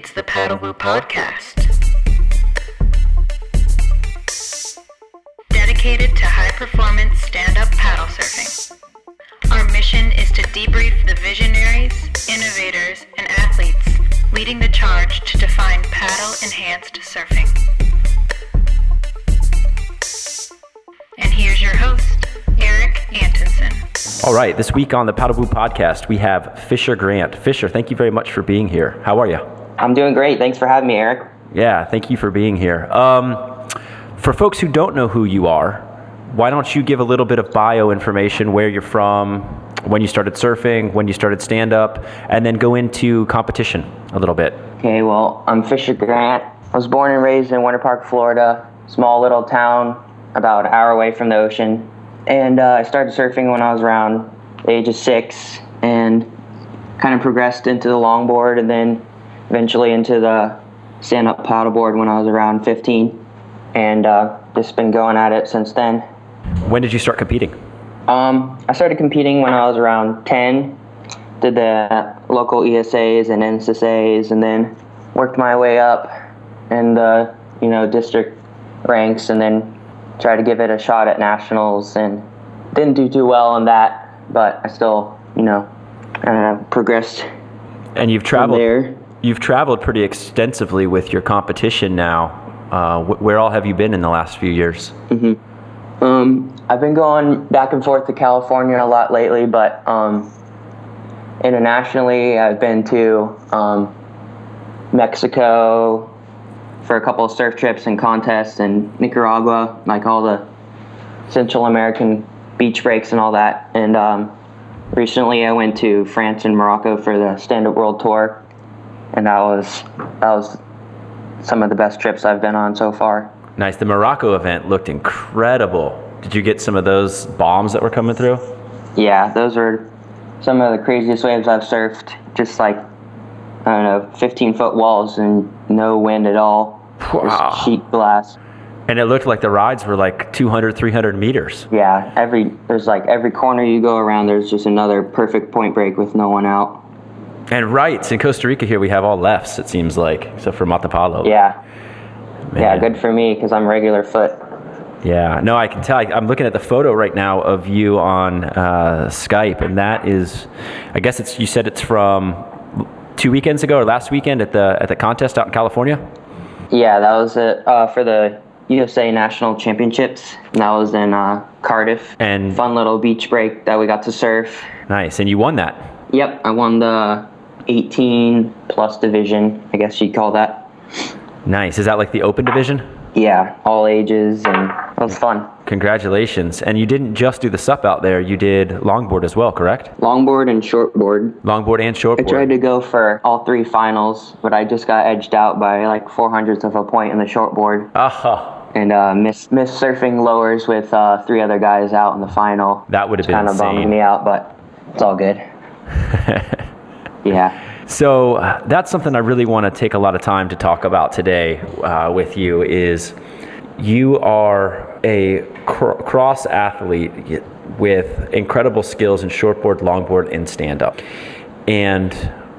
It's the Paddlewoo Podcast. Dedicated to high performance stand up paddle surfing. Our mission is to debrief the visionaries, innovators, and athletes leading the charge to define paddle enhanced surfing. And here's your host, Eric Antonsen. All right, this week on the Paddlewoo podcast, we have Fisher Grant. Fisher, thank you very much for being here. How are you? I'm doing great. Thanks for having me, Eric. Yeah, thank you for being here. Um, for folks who don't know who you are, why don't you give a little bit of bio information, where you're from, when you started surfing, when you started stand up, and then go into competition a little bit. Okay, well, I'm Fisher Grant. I was born and raised in Winter Park, Florida, small little town about an hour away from the ocean. And uh, I started surfing when I was around the age of six and kind of progressed into the longboard and then eventually into the stand up paddleboard when I was around 15. And uh, just been going at it since then. When did you start competing? Um, I started competing when I was around 10. Did the local ESAs and NSSAs, and then worked my way up in the you know district ranks, and then tried to give it a shot at nationals, and didn't do too well in that, but I still you know uh, progressed. And you've traveled. there. You've traveled pretty extensively with your competition now. Uh, wh- where all have you been in the last few years? Um, I've been going back and forth to California a lot lately, but um, internationally, I've been to um, Mexico for a couple of surf trips and contests, and Nicaragua, like all the Central American beach breaks and all that. And um, recently, I went to France and Morocco for the Stand Up World Tour, and that was that was some of the best trips I've been on so far. Nice. The Morocco event looked incredible. Did you get some of those bombs that were coming through? Yeah, those were some of the craziest waves I've surfed. Just like, I don't know, 15 foot walls and no wind at all. Wow. Just sheet glass. And it looked like the rides were like 200, 300 meters. Yeah, every there's like every corner you go around, there's just another perfect point break with no one out. And rights in Costa Rica here, we have all lefts, it seems like, except for Matapalo. Yeah, yeah, good for me because I'm regular foot. Yeah, no, I can tell. I, I'm looking at the photo right now of you on uh, Skype, and that is, I guess it's. You said it's from two weekends ago or last weekend at the at the contest out in California. Yeah, that was it uh, for the USA National Championships. And that was in uh, Cardiff. And- fun little beach break that we got to surf. Nice, and you won that. Yep, I won the 18 plus division, I guess you'd call that. Nice. Is that like the open division? Yeah, all ages, and it was fun. Congratulations. And you didn't just do the sup out there; you did longboard as well, correct? Longboard and shortboard. Longboard and shortboard. I tried to go for all three finals, but I just got edged out by like four hundredths of a point in the shortboard, Aha. and uh, missed missed surfing lowers with uh, three other guys out in the final. That would have been kind of bummed me out, but it's all good. yeah. So that's something I really want to take a lot of time to talk about today uh, with you. Is you are a cr- cross athlete with incredible skills in shortboard, longboard, and stand up, and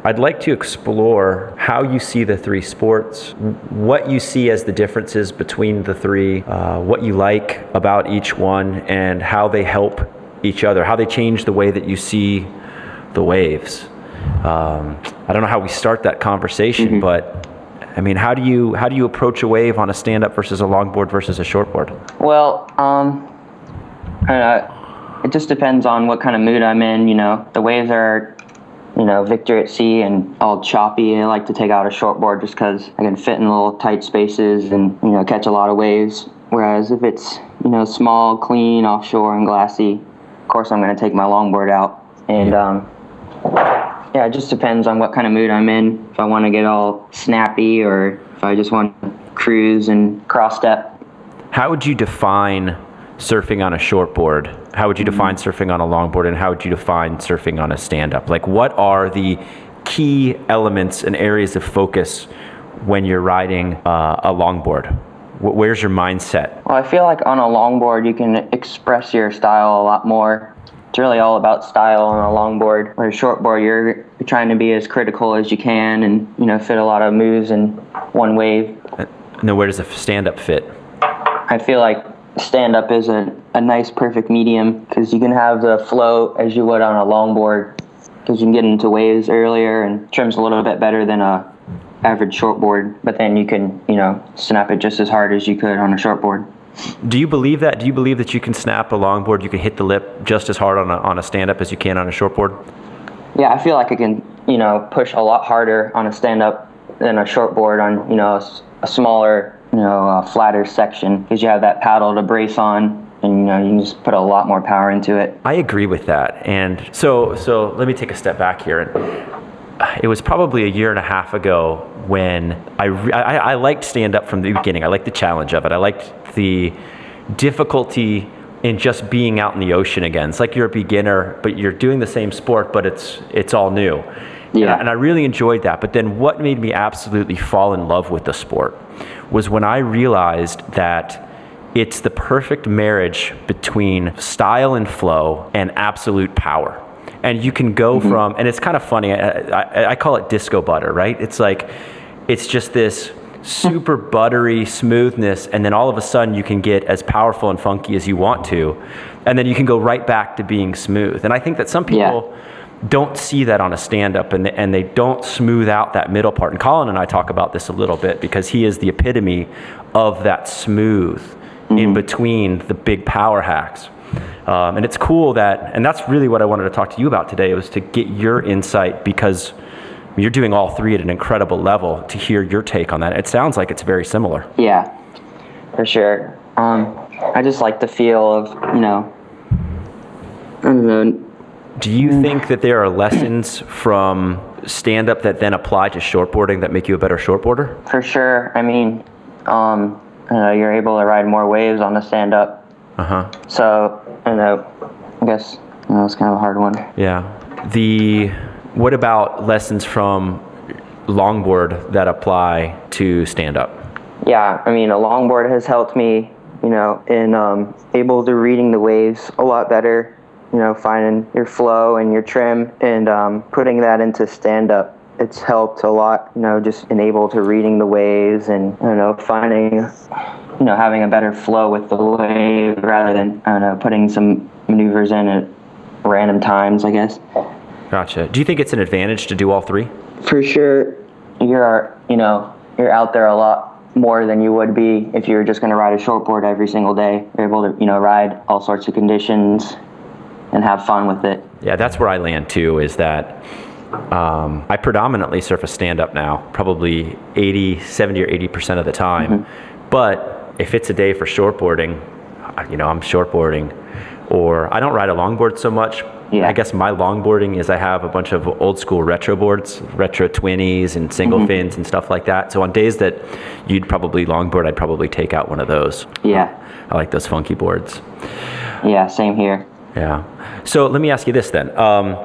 I'd like to explore how you see the three sports, what you see as the differences between the three, uh, what you like about each one, and how they help each other, how they change the way that you see the waves. Um, I don't know how we start that conversation, but I mean, how do you how do you approach a wave on a stand up versus a longboard versus a shortboard? Well, um, know, it just depends on what kind of mood I'm in. You know, the waves are, you know, Victor at sea and all choppy. I like to take out a shortboard just because I can fit in little tight spaces and you know catch a lot of waves. Whereas if it's you know small, clean, offshore, and glassy, of course I'm going to take my longboard out. And um, yeah, it just depends on what kind of mood I'm in. If I want to get all snappy or if I just want to cruise and cross step. How would you define surfing on a shortboard? How would you define surfing on a longboard, and how would you define surfing on a stand up? Like, what are the key elements and areas of focus when you're riding uh, a longboard? Where's your mindset? Well, I feel like on a longboard you can express your style a lot more it's really all about style on a longboard. Or a shortboard, you're, you're trying to be as critical as you can and you know fit a lot of moves in one wave. Uh, and then where does a stand up fit? I feel like stand up is a, a nice perfect medium because you can have the flow as you would on a longboard because you can get into waves earlier and trims a little bit better than a average shortboard. But then you can you know snap it just as hard as you could on a shortboard. Do you believe that? Do you believe that you can snap a longboard, you can hit the lip just as hard on a, on a stand up as you can on a shortboard? Yeah, I feel like I can, you know, push a lot harder on a stand up than a shortboard on, you know, a smaller, you know, uh, flatter section because you have that paddle to brace on and, you know, you can just put a lot more power into it. I agree with that. And so, so let me take a step back here. And it was probably a year and a half ago when I, I, I liked stand up from the beginning. I liked the challenge of it. I liked the difficulty in just being out in the ocean again. It's like you're a beginner, but you're doing the same sport, but it's it's all new. And Yeah. I- and I really enjoyed that. But then what made me absolutely fall in love with the sport was when I realized that it's the perfect marriage between style and flow and absolute power. And you can go mm-hmm. from, and it's kind of funny, I, I, I call it disco butter, right? It's like, it's just this super buttery smoothness, and then all of a sudden you can get as powerful and funky as you want to, and then you can go right back to being smooth. And I think that some Yeah. people, don't see that on a stand up and, and they don't smooth out that middle part. And Colin and I talk about this a little bit because he is the epitome of that smooth in between the big power hacks. Um, and it's cool that, and that's really what I wanted to talk to you about today was to get your insight because you're doing all three at an incredible level to hear your take on that. It sounds like it's very similar. Yeah, for sure. Um, I just like the feel of, you know, I don't know, Do you think that there are lessons from stand up that then apply to shortboarding that make you a better shortboarder? for sure. I mean, um, don't know, you're able to ride more waves on the stand up. Uh huh. So, I don't know, I guess you know, it's kind of a hard one. Yeah. The what about lessons from longboard that apply to stand up? Yeah, I mean, a longboard has helped me, you know, in um, able to reading the waves a lot better. You know, finding your flow and your trim and um, putting that into stand up. It's helped a lot, you know, just in able to reading the waves and don't know, finding, you know, having a better flow with the wave rather than I don't know, putting some maneuvers in at random times. I guess. Gotcha. Do you think it's an advantage to do all three? for sure you're you know you're out there a lot more than you would be if you were just going to ride a shortboard every single day you're able to you know ride all sorts of conditions and have fun with it Yeah, that's where I land too. Is that um, I predominantly surf a stand up now, probably 80, 70 or 80 percent of the time. But if it's a day for shortboarding, you know, I'm shortboarding, or I don't ride a longboard so much. Yeah. I guess my longboarding is I have a bunch of old school retro boards, retro twinnies and single fins and stuff like that. So on days that you'd probably longboard, I'd probably take out one of those. yeah I like those funky boards. yeah same here Yeah. So let me ask you this then. Um,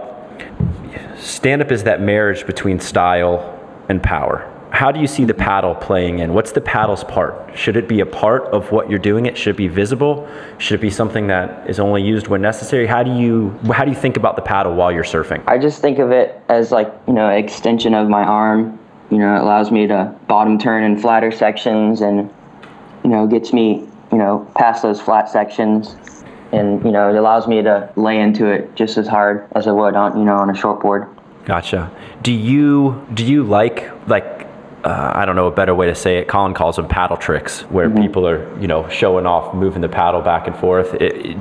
stand up is that marriage between style and power. How do you see the paddle playing in? What's the paddle's part? Should it be a part of what you're doing? It should it be visible. Should it be something that is only used when necessary? How do you how do you think about the paddle while you're surfing? i just think of it as like you know extension of my arm you know it allows me to bottom turn in flatter sections and you know gets me you know past those flat sections and you know it allows me to lay into it just as hard as i would on you know on a shortboard Gotcha. Do you do you like like uh, I don't know a better way to say it. Colin calls them paddle tricks, where people are you know showing off, moving the paddle back and forth. It, it-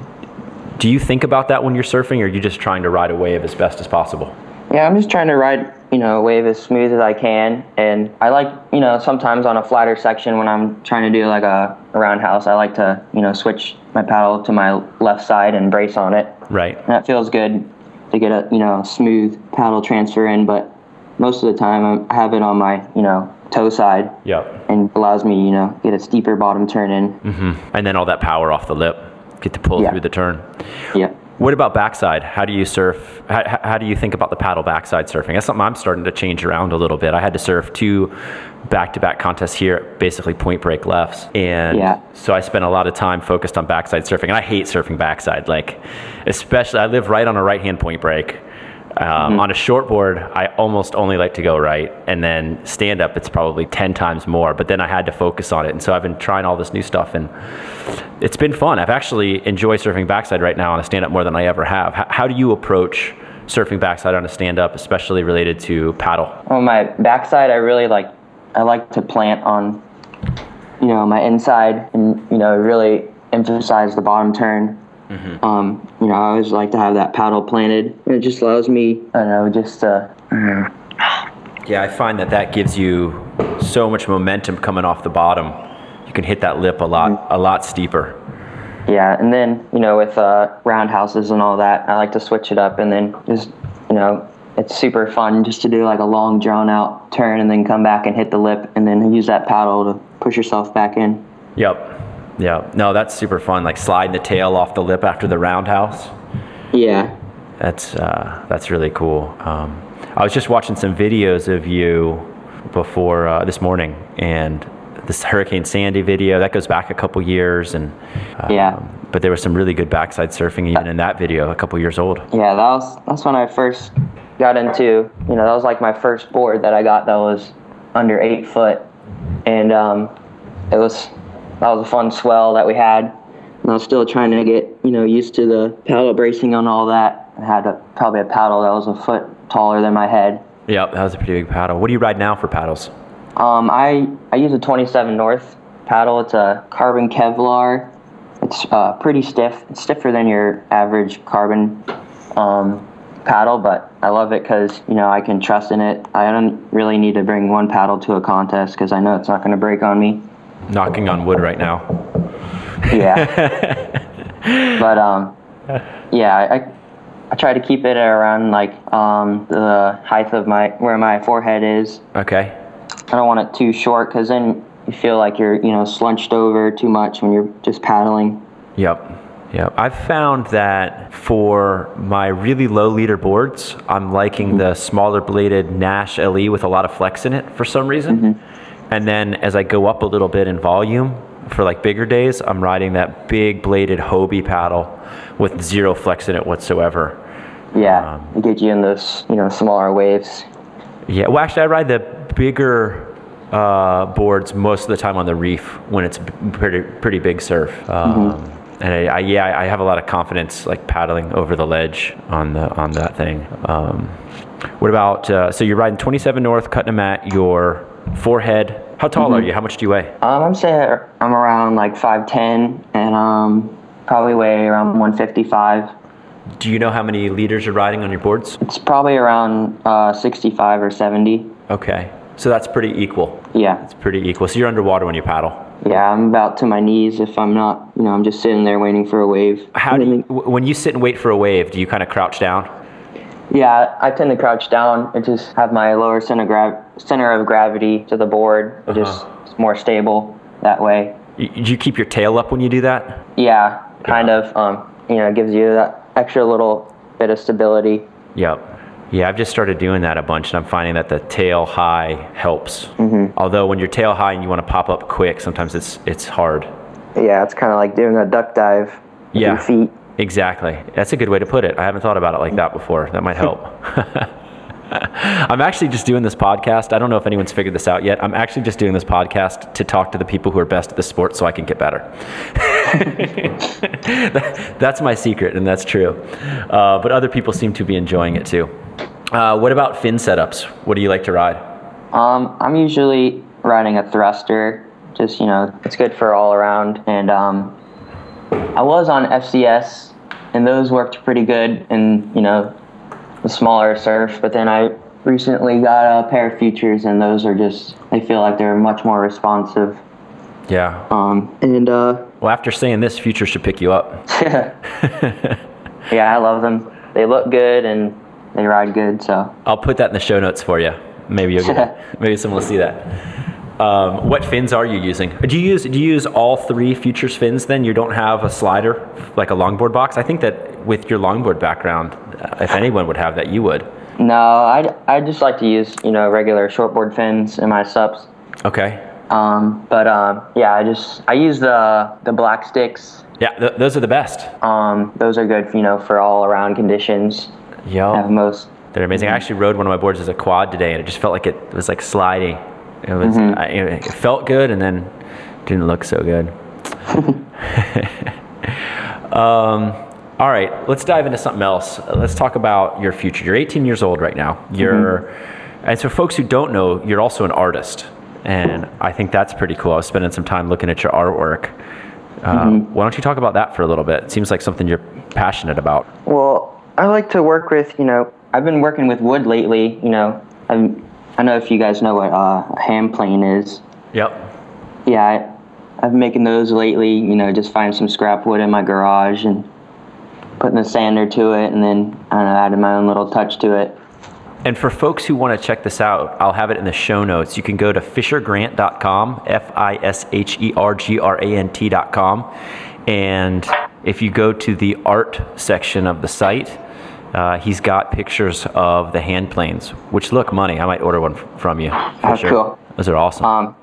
do you think about that when you're surfing, or are you just trying to ride a wave as best as possible? Yeah, I'm just trying to ride, you know, a wave as smooth as I can. And I like, you know, sometimes on a flatter section when I'm trying to do like a, a roundhouse, I like to, you know, switch my paddle to my left side and brace on it. Right. And that feels good to get a, you know, smooth paddle transfer in. But most of the time I have it on my, you know, toe side Yep. and allows me, you know, get a steeper bottom turn in. hmm And then all that power off the lip, get to pull Yeah. through the turn. Yep. What about backside? How do you surf? How, how, do you think about the paddle backside surfing? That's something I'm starting to change around a little bit. I had to surf two back-to-back contests here, basically point break lefts, and yeah. so I spent a lot of time focused on backside surfing. And I hate surfing backside, like especially I live right on a right-hand point break. Um, mm-hmm. On a short board, I almost only like to go right, and then stand up, it's probably 10 times more. But then I had to focus on it. And so I've been trying all this new stuff, and it's been fun. I've actually enjoyed surfing backside right now on a stand up more than I ever have. How, how do you approach surfing backside on a stand up, especially related to paddle? On my backside, I really like, I like to plant on, you know, my inside and, you know, really emphasize the bottom turn Mm-hmm. Um, you know, I always like to have that paddle planted. It just allows me, I don't know, just uh, yeah, I find that that gives you so much momentum coming off the bottom. You can hit that lip a lot, mm-hmm. a lot steeper. Yeah, and then you know with uh, roundhouses and all that, I like to switch it up and then just you know it's super fun just to do like a long drawn out turn and then come back and hit the lip and then use that paddle to push yourself back in. Yep. Yeah, no, that's super fun. Like sliding the tail off the lip after the roundhouse. Yeah, that's uh, that's really cool. Um, I was just watching some videos of you before uh, this morning, and this Hurricane Sandy video that goes back a couple years, and um, yeah. But there was some really good backside surfing even in that video, a couple years old. Yeah, that was that's when I first got into. You know, that was like my first board that I got that was under eight foot, and um, it was that was a fun swell that we had. And I was still trying to get you know used to the paddle bracing on all that. I had a, probably a paddle that was a foot taller than my head. Yeah, that was a pretty big paddle. What do you ride now for paddles? Um, I I use a 27 North paddle. It's a carbon Kevlar. It's uh, pretty stiff. It's stiffer than your average carbon um, paddle, but I love it because you know I can trust in it. I don't really need to bring one paddle to a contest because I know it's not going to break on me knocking on wood right now. Yeah. but um, yeah, I I try to keep it around like um the height of my where my forehead is. Okay. I don't want it too short because then you feel like you're you know slunched over too much when you're just paddling. Yep. Yeah, I've found that for my really low liter boards, I'm liking mm-hmm. the smaller bladed Naish LE with a lot of flex in it for some reason. Mm-hmm. And then as I go up a little bit in volume for like bigger days, I'm riding that big bladed Hobie paddle with zero flex in it whatsoever. Yeah, um, it gets you in those you know smaller waves. Yeah, well actually I ride the bigger uh, boards most of the time on the reef when it's pretty pretty big surf. Um, mm-hmm. And I, I, yeah, I have a lot of confidence like paddling over the ledge on the on that thing. Um, what about uh, so you're riding 27 north, cutting them mat. You're forehead. How tall mm-hmm. are you? How much do you weigh? Um, I'm saying I'm around like 5'10 and um, probably weigh around 155. Do you know how many liters you're riding on your boards? It's probably around uh, 65 or 70. Okay. So that's pretty equal. Yeah. It's pretty equal. So you're underwater when you paddle. Yeah, I'm about to my knees if I'm not, you know, I'm just sitting there waiting for a wave. How do you, when you sit and wait for a wave, do you kind of crouch down? Yeah, I tend to crouch down and just have my lower center, gra- center of gravity to the board, uh-huh. just more stable that way. Do you keep your tail up when you do that? Yeah, kind yeah. of. Um, you know, it gives you that extra little bit of stability. Yep. Yeah, I've just started doing that a bunch, and I'm finding that the tail high helps. Mm-hmm. Although when you're tail high and you want to pop up quick, sometimes it's it's hard. Yeah, it's kind of like doing a duck dive. With yeah. Your feet. Exactly. That's a good way to put it. I haven't thought about it like that before. That might help. I'm actually just doing this podcast. I don't know if anyone's figured this out yet. I'm actually just doing this podcast to talk to the people who are best at the sport so I can get better. that's my secret, and that's true. Uh, but other people seem to be enjoying it too. Uh, what about fin setups? What do you like to ride? Um, I'm usually riding a thruster. Just, you know, it's good for all around. And um, I was on FCS, and those worked pretty good in you know the smaller surf. But then I recently got a pair of futures, and those are just I feel like they're much more responsive. Yeah. Um, and uh, well, after saying this, future should pick you up. yeah, I love them. They look good and they ride good. So I'll put that in the show notes for you. Maybe you'll get maybe someone will see that. Um, what fins are you using? Do you use do you use all three futures fins? Then you don't have a slider like a longboard box. I think that with your longboard background, uh, if anyone would have that, you would. No, I I just like to use you know regular shortboard fins in my SUPs. Okay. Um, but um, yeah, I just I use the the Blackstix. Yeah, th- those are the best. Um, those are good, you know, for all around conditions. Yeah. Most. They're amazing. I actually rode one of my boards as a quad today, and it just felt like it was like sliding. It was. I, it felt good, and then didn't look so good. um, all right, let's dive into something else. Let's talk about your future. You're 18 years old right now. You're, and so folks who don't know, you're also an artist, and I think that's pretty cool. I was spending some time looking at your artwork. Uh, Why don't you talk about that for a little bit? It seems like something you're passionate about. Well, I like to work with, you know, I've been working with wood lately. You know, I'm, I know if you guys know what uh, a hand plane is. Yep. Yeah, I, I've been making those lately. You know, just find some scrap wood in my garage and putting a sander to it, and then I know, adding my own little touch to it. And for folks who want to check this out, I'll have it in the show notes. You can go to fishergrant.com, F I S H E R G R A N T.com. And if you go to the art section of the site, uh, he's got pictures of the hand planes, which look money. I might order one f- from you. For sure. cool. Those are awesome. Um,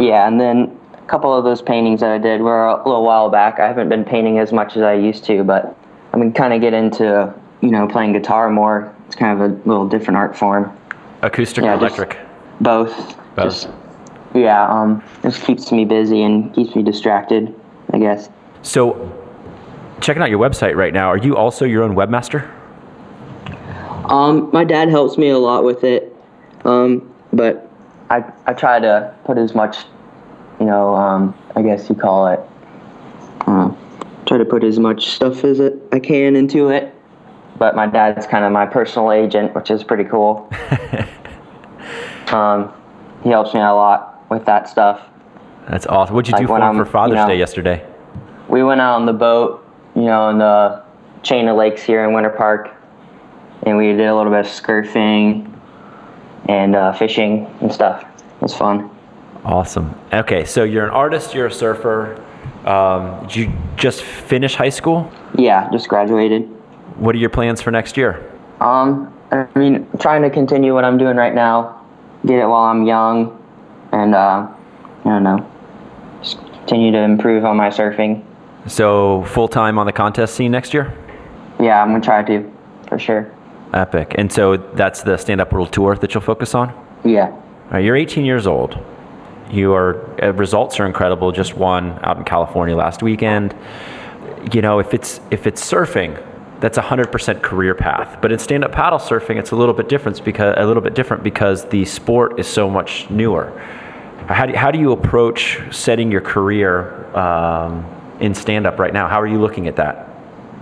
yeah, and then a couple of those paintings that I did were a little while back. I haven't been painting as much as I used to, but I'm mean, kind of get into you know playing guitar more. It's kind of a little different art form. Acoustic yeah, or electric? Both. Both. Just yeah, um, just keeps me busy and keeps me distracted. I guess. So, checking out your website right now, are you also your own webmaster? Um, my dad helps me a lot with it, um, but I I try to put as much, you know, um, I guess you call it. Uh, try to put as much stuff as it, I can into it. But my dad's kind of my personal agent, which is pretty cool. um, he helps me a lot with that stuff. That's awesome. What'd you Like do for him for Father's you know- Day yesterday? We went out on the boat, you know, in the chain of lakes here in Winter Park, and we did a little bit of surfing and uh, fishing and stuff. It was fun. Awesome. Okay, so you're an artist, you're a surfer. Um, did you just finish high school? Yeah, just graduated. What are your plans for next year? Um, I mean, trying to continue what I'm doing right now, get it while I'm young, and uh, I don't know, just continue to improve on my surfing. So full time on the contest scene next year? Yeah, I'm gonna try to, for sure. Epic. And so that's the Stand Up World Tour that you'll focus on? Yeah. Right, you're 18 years old. Your uh, results are incredible. Just won out in California last weekend. You know, if it's if it's surfing, that's a 100% career path. But in stand-up paddle surfing, it's a little bit different because a little bit different because the sport is so much newer. How do, how do you approach setting your career um, in stand-up right now? How are you looking at that?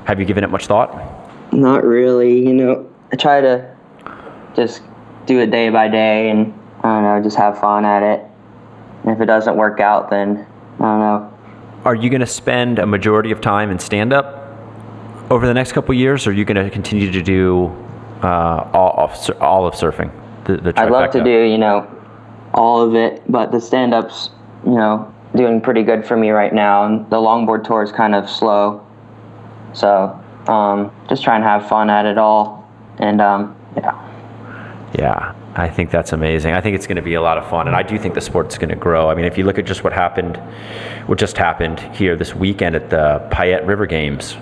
Have you given it much thought? Not really, you know. I try to just do it day by day and I don't know, just have fun at it. And if it doesn't work out, then I don't know. Are you going to spend a majority of time in stand-up over the next couple years, or are you going to continue to do uh, all, of, all of surfing? The, the I'd love to do, you know, all of it, but the stand ups, you know, doing pretty good for me right now. And the longboard tour is kind of slow. So um, just try and have fun at it all. And um, yeah. Yeah, I think that's amazing. I think it's going to be a lot of fun, and I do think the sport's going to grow. I mean, if you look at just what happened, what just happened here this weekend at the Payette River Games,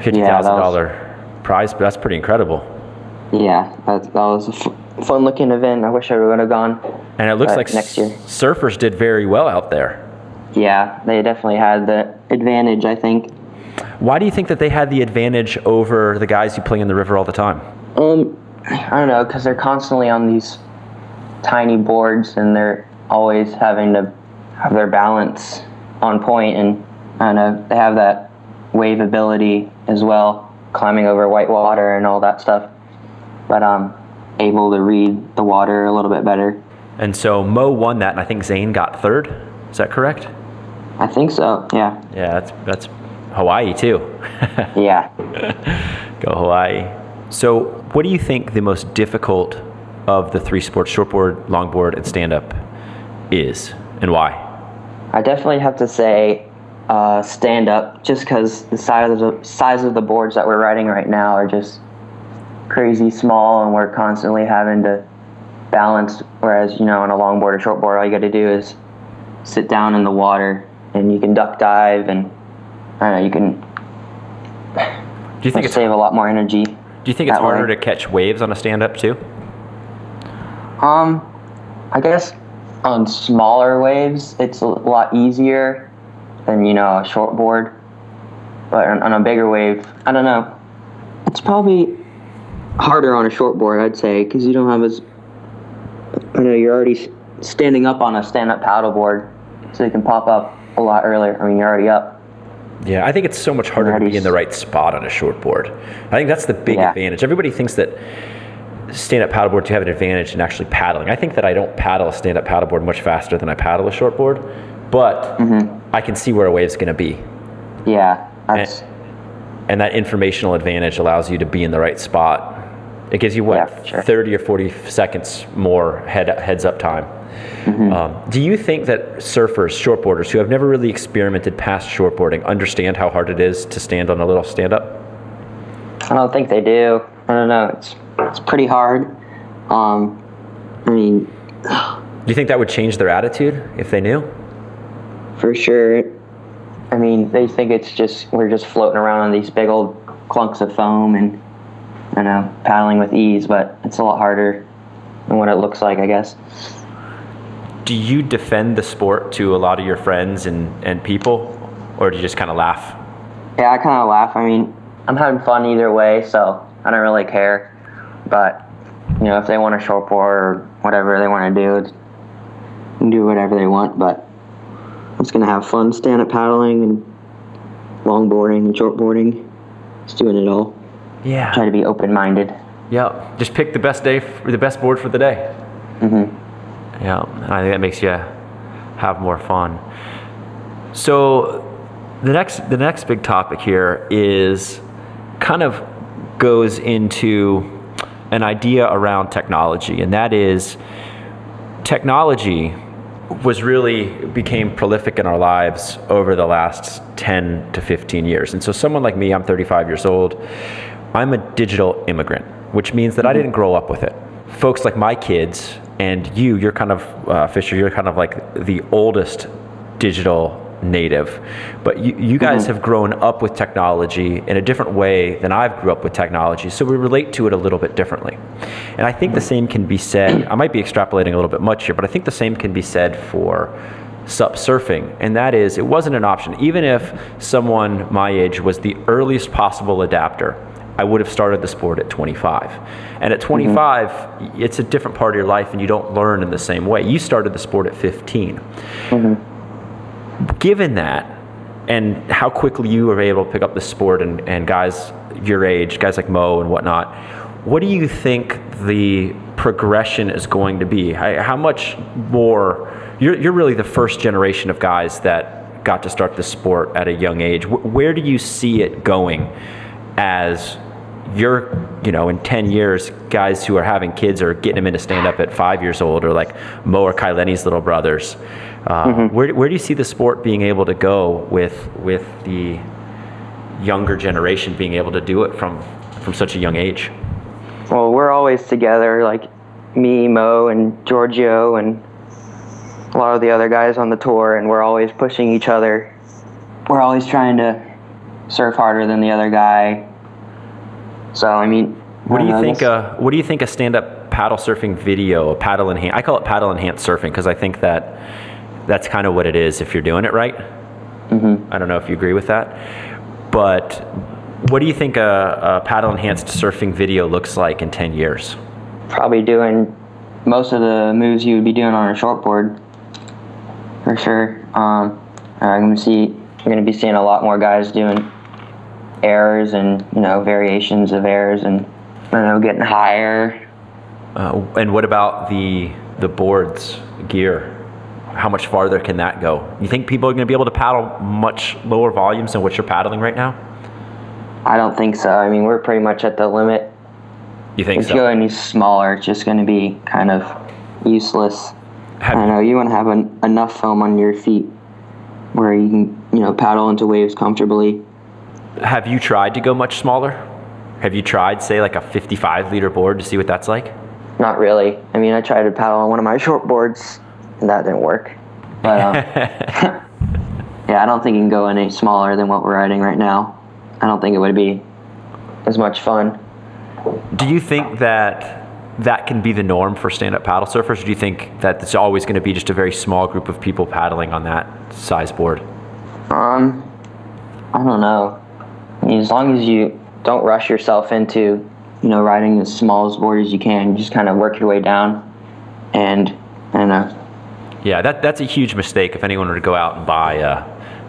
fifty Yeah, thousand dollar prize. That's pretty incredible. Yeah, that, that was a f- fun looking event. I wish I would have gone. And it looks like next year. surfers did very well out there. Yeah, they definitely had the advantage, I think. Why do you think that they had the advantage over the guys who play in the river all the time? Um, I don't know, because they're constantly on these tiny boards and they're always having to have their balance on point, and I don't know, they have that wave ability as well, climbing over white water and all that stuff. But um, able to read the water a little bit better. And so Mo won that, and I think Zane got third. Is that correct? I think so. Yeah. Yeah, that's that's Hawaii too. Yeah. Go Hawaii. So, what do you think the most difficult of the three sports, shortboard, longboard, and stand up, is, and why? I definitely have to say uh, stand up, just because the size of the size of the boards that we're riding right now are just crazy small, and we're constantly having to balance. Whereas you know, on a longboard or shortboard, all you got to do is sit down in the water, and you can duck dive, and I don't know, you can Do you think it's save a lot more energy. do you think it's that way. harder to catch waves on a stand up too? Um, I guess on smaller waves, it's a lot easier than you know a short board. But on, on a bigger wave, I don't know. It's probably harder on a short board, I'd say, because you don't have as. you know you're already standing up on a stand-up paddle board, so you can pop up a lot earlier. I mean, you're already up. Yeah, I think it's so much harder to be in the right spot on a short board. I think that's the big Yeah. advantage. Everybody thinks that stand-up paddleboard you have an advantage in actually paddling. I think that I don't paddle a stand-up paddleboard much faster than I paddle a shortboard, but Mm-hmm. I can see where a wave's going to be, Yeah, that's and that informational advantage allows you to be in the right spot. It gives you what Yeah, sure. 30 or 40 seconds more head heads up time. Mm-hmm. Um, do you think that surfers, shortboarders who have never really experimented past shortboarding, understand how hard it is to stand on a little stand-up? I don't think they do. I don't know. It's it's pretty hard. Um, I mean, Do you think that would change their attitude if they knew? for sure. I mean, they think it's just we're just floating around on these big old clunks of foam and you know paddling with ease, but it's a lot harder than what it looks like, I guess. Do you defend the sport to a lot of your friends and, and people, or do you just kind of laugh? Yeah, I kind of laugh. I mean, I'm having fun either way, so I don't really care. But you know, if they want to short board or whatever they want to do, it's, they can do whatever they want. But I'm just gonna have fun, stand up paddling and longboarding and shortboarding. Just doing it all. Yeah. Try to be open minded. Yeah. Just pick the best day, for the best board for the day. Mm-hmm. Yeah, and I think that makes you have more fun. So the next the next big topic here is kind of goes into an idea around technology, and that is technology was really became prolific in our lives over the last 10 to 15 years. And so someone like me, I'm 35 years old. I'm a digital immigrant, which means that I mm-hmm. didn't grow up with it. Folks like my kids and you, you're kind of uh, Fisher, you're kind of like the oldest digital native. But you, you guys have grown up with technology in a different way than I've grew up with technology, so we relate to it a little bit differently. And I think the same can be said, I might be extrapolating a little bit much here, but I think the same can be said for sup surfing, and that is it wasn't an option. Even if someone my age was the earliest possible adapter, I would have started the sport at 25. And at 25, mm-hmm. it's a different part of your life and you don't learn in the same way. You started the sport at 15 mm-hmm. given that and how quickly you were able to pick up the sport and, and guys your age, guys like Mo and whatnot, what do you think the progression is going to be? How how much more? You're, you're really the first generation of guys that got to start the sport at a young age. Where do you see it going as you're, you know, in 10 years, guys who are having kids are getting them into stand up at five years old, or like Mo or Kai Lenny's little brothers. Uh, where, where do you see the sport being able to go with, with the younger generation being able to do it from, from such a young age? Well, we're always together, like me, Mo, and Giorgio, and a lot of the other guys on the tour, and we're always pushing each other. We're always trying to surf harder than the other guy. So, I mean, What do you know, think? Uh, what do you think a stand-up paddle surfing video, a paddle enhance? I call it paddle enhanced surfing because I think that that's kind of what it is if you're doing it right. Mm-hmm. I don't know if you agree with that, but what do you think a, a paddle enhanced surfing video looks like in 10 years? probably doing most of the moves you would be doing on a shortboard, for sure. Um, I'm gonna see, I'm gonna be seeing a lot more guys doing errors and you know variations of errors and I don't know getting higher. Uh, and what about the the boards gear? How much farther can that go? You think people are going to be able to paddle much lower volumes than what you're paddling right now? I don't think so. I mean, we're pretty much at the limit. You think If you go so? any smaller, it's just going to be kind of useless. I Have, don't know. You want to have an, enough foam on your feet where you can you know, paddle into waves comfortably. Have you tried to go much smaller? Have you tried, say, like a 55 liter board to see what that's like? Not really. I mean, I tried to paddle on one of my short boards, and that didn't work. But um, yeah, I don't think you can go any smaller than what we're riding right now. I don't think it would be as much fun. Do you think that that can be the norm for stand-up paddle surfers? Or do you think that it's always going to be just a very small group of people paddling on that size board? Um, I don't know. As long as you don't rush yourself into, you know, riding as small as board as you can, just kind of work your way down, and I don't. Uh, yeah, that that's a huge mistake. If anyone were to go out and buy a,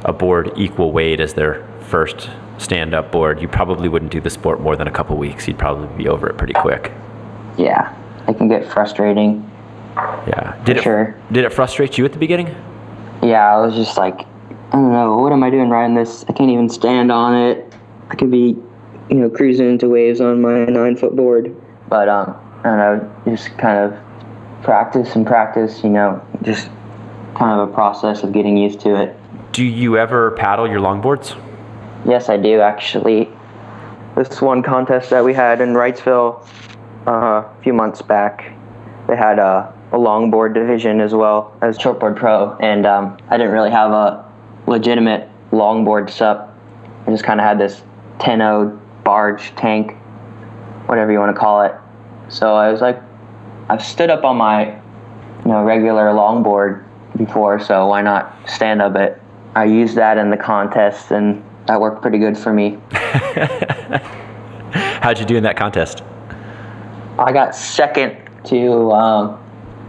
a board equal weight as their first stand-up board, you probably wouldn't do the sport more than a couple weeks. You'd probably be over it pretty quick. Yeah, it can get frustrating. Yeah. Did it Sure. did it frustrate you at the beginning? Yeah, I was just like, I don't know, what am I doing riding this? I can't even stand on it. I could be, you know, cruising into waves on my nine foot board. But um, I don't know, just kind of practice and practice. You know, just kind of a process of getting used to it. Do you ever paddle your longboards? Yes, I do actually. This one contest that we had in Wrightsville uh, a few months back, they had a, a longboard division as well as shortboard pro, and um, I didn't really have a legitimate longboard sup. I just kind of had this 10 barge tank, whatever you want to call it. So I was like, I've stood up on my you know regular longboard before, so why not stand up it? I used that in the contest, and that worked pretty good for me. How'd you do in that contest? I got second to um,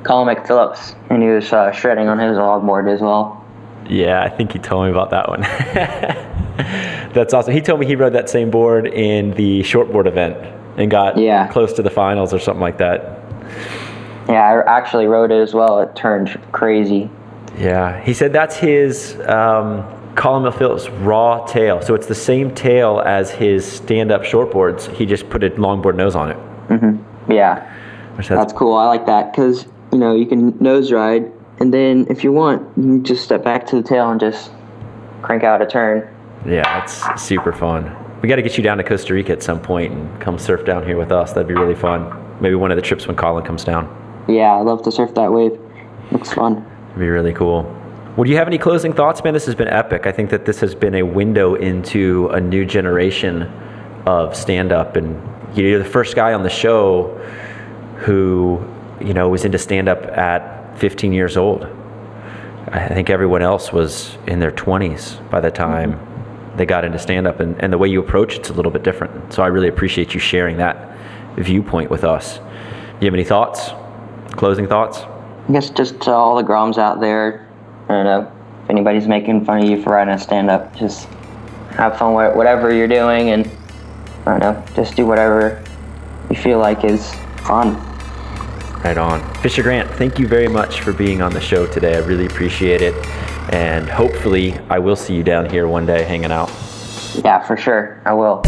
Colin McPhillips, and he was uh, shredding on his longboard as well. Yeah, I think he told me about that one. That's awesome. He told me he rode that same board in the shortboard event and got Yeah. close to the finals or something like that. Yeah, I actually rode it as well. It turned crazy. Yeah, he said that's his um, Colin McPhillips raw tail. So it's the same tail as his stand-up shortboards. He just put a longboard nose on it. Yeah, Which that's, that's cool. I like that because you know you can nose ride, and then if you want, you can just step back to the tail and just crank out a turn. Yeah, it's super fun. We got to get you down to Costa Rica at some point and come surf down here with us. That'd be really fun. Maybe one of the trips when Colin comes down. Yeah, I love to surf that wave. Looks fun. It'd be really cool. Well, do you have any closing thoughts, man? This has been epic. I think that this has been a window into a new generation of stand up. And you're the first guy on the show who, you know, was into stand up at 15 years old. I think everyone else was in their 20s by the time mm-hmm. They got into stand up. And, and the way you approach it's a little bit different. So I really appreciate you sharing that viewpoint with us. Do you have any thoughts? Closing thoughts? I guess just to all the groms out there, I don't know if anybody's making fun of you for riding a stand up, just have fun with whatever you're doing and I don't know, just do whatever you feel like is fun. Right on. Fisher Grant, thank you very much for being on the show today. I really appreciate it. And hopefully, I will see you down here one day hanging out. Yeah, for sure. I will.